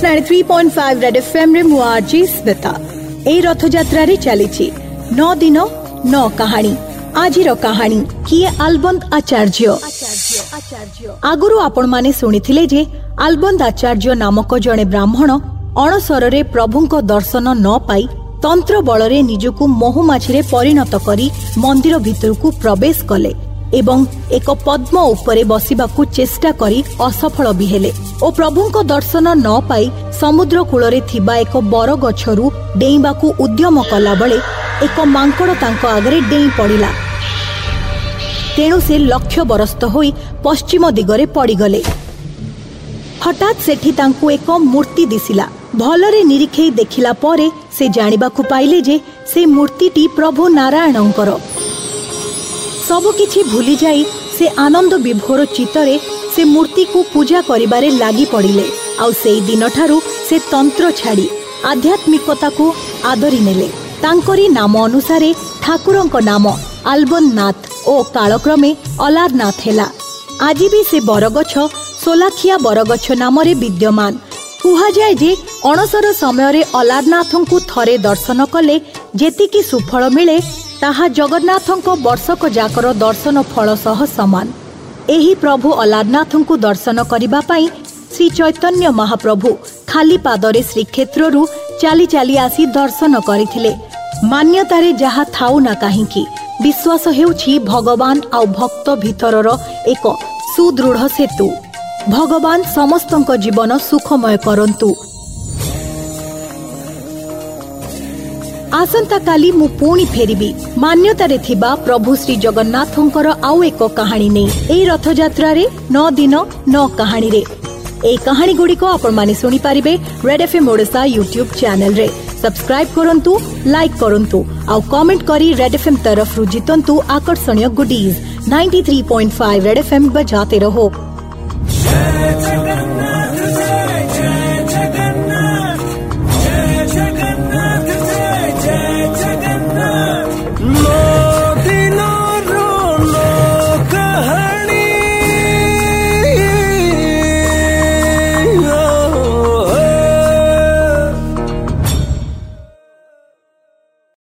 It's ninety three point five red ଏଫ୍ଏମ୍ରେ ମୁଁ RJ Smita ଏହି ରଥଯାତ୍ରାରେ ଚାଲିଛି ନଅ ଦିନ ନଅ କାହାଣୀ ଆଜିର କାହାଣୀ କିଏ ଆଲବନ୍ଦ ଆଚାର୍ଯ୍ୟ ଆଗରୁ ଆପଣମାନେ ଶୁଣିଥିଲେ ଯେ ଆଲବନ୍ଦ ଆଚାର୍ଯ୍ୟ ନାମକ ଜଣେ ବ୍ରାହ୍ମଣ ଅଣସରରେ ପ୍ରଭୁଙ୍କ ଦର୍ଶନ ନ ପାଇ ତନ୍ତ୍ର ବଳରେ ନିଜକୁ ମହୁମାଛିରେ ପରିଣତ କରି ମନ୍ଦିର ଭିତରକୁ ପ୍ରବେଶ କଲେ ଏବଂ ଏକ ପଦ୍ମ ଉପରେ ବସିବାକୁ ଚେଷ୍ଟା କରି ଅସଫଳ ବି ହେଲେ ଓ ପ୍ରଭୁଙ୍କ ଦର୍ଶନ ନ ପାଇ ସମୁଦ୍ର କୂଳରେ ଥିବା ଏକ ବରଗଛରୁ ଡେଇଁବାକୁ ଉଦ୍ୟମ କଲାବେଳେ ଏକ ମାଙ୍କଡ଼ ତାଙ୍କ ଆଗରେ ଡେଇଁ ପଡ଼ିଲା। ତେଣୁ ସେ ଲକ୍ଷ୍ୟ ବରସ୍ତ ହୋଇ ପଶ୍ଚିମ ଦିଗରେ ପଡ଼ିଗଲେ। ହଠାତ୍ ସେଠି ତାଙ୍କୁ ଏକ ମୂର୍ତ୍ତି ଦିଶିଲା। ଭଲରେ ନିରୀକ୍ଷେଇ ଦେଖିଲା ପରେ ସେ ଜାଣିବାକୁ ପାଇଲେ ଯେ ସେ ମୂର୍ତ୍ତିଟି ପ୍ରଭୁ ନାରାୟଣଙ୍କର। ସବୁକିଛି ଭୁଲିଯାଇ ସେ ଆନନ୍ଦ ବିଭୋର ଚିତ୍ତରେ ସେ ମୂର୍ତ୍ତିକୁ ପୂଜା କରିବାରେ ଲାଗି ପଡ଼ିଲେ ଆଉ ସେଇ ଦିନଠାରୁ ସେ ତନ୍ତ୍ର ଛାଡ଼ି ଆଧ୍ୟାତ୍ମିକତାକୁ ଆଦରି ନେଲେ ତାଙ୍କରି ନାମ ଅନୁସାରେ ଠାକୁରଙ୍କ ନାମ ଆଲବନ ନାଥ ଓ କାଳକ୍ରମେ ଅଲାରନାଥ ହେଲା ଆଜି ବି ସେ ବରଗଛ ସୋଲାଖିଆ ବରଗଛ ନାମରେ ବିଦ୍ୟମାନ କୁହାଯାଏ ଯେ ଅଣସର ସମୟରେ ଅଲାରନାଥଙ୍କୁ ଥରେ ଦର୍ଶନ କଲେ ଯେତିକି ସୁଫଳ ମିଳେ ତାହା ଜଗନ୍ନାଥଙ୍କ ବର୍ଷକ ଯାକର ଦର୍ଶନ ଫଳ ସହ ସମାନ। ଏହି ପ୍ରଭୁ ଅଲାରନାଥଙ୍କୁ ଦର୍ଶନ କରିବା ପାଇଁ ଶ୍ରୀ ଚୈତନ୍ୟ ମହାପ୍ରଭୁ ଖାଲି ପାଦରେ ଶ୍ରୀକ୍ଷେତ୍ରରୁ ଚାଲି ଚାଲି ଆସି ଦର୍ଶନ କରିଥିଲେ। ମାନ୍ୟତାରେ ଯାହା ଥାଉ ନା କାହିଁକି ବିଶ୍ୱାସ ହେଉଛି ଭଗବାନ ଆଉ ଭକ୍ତ ଭିତରର ଏକ ସୁଦୃଢ଼ ସେତୁ। ଭଗବାନ ସମସ୍ତଙ୍କ ଜୀବନ ସୁଖମୟ କରନ୍ତୁ। ଆସନ୍ତାକାଲି ମୁଁ ପୁଣି ଫେରିବି। ମାନ୍ୟତାରେ ଥିବା ପ୍ରଭୁ ଶ୍ରୀ ଜଗନ୍ନାଥଙ୍କର ଆଉ ଏକ କାହାଣୀ ନେଇ। ଏହି ରଥଯାତ୍ରାରେ ନଅ ଦିନ ନଅ କାହାଣୀରେ। ଏହି କାହାଣୀ ଗୁଡ଼ିକ ଆପଣମାନେ ଶୁଣିପାରିବେ red F M Odisha YouTube ଚ୍ୟାନେଲରେ ସବସ୍କ୍ରାଇବ କରନ୍ତୁ ଲାଇକ୍ କରନ୍ତୁ ଆଉ କମେଣ୍ଟ କରି ରେଡ୍ ଏଫ୍ ଏମ୍ ତରଫରୁ ଜିତନ୍ତୁ ଆକର୍ଷଣୀୟ goodies ninety three point five red F M ବଜାତେ ରହୋ।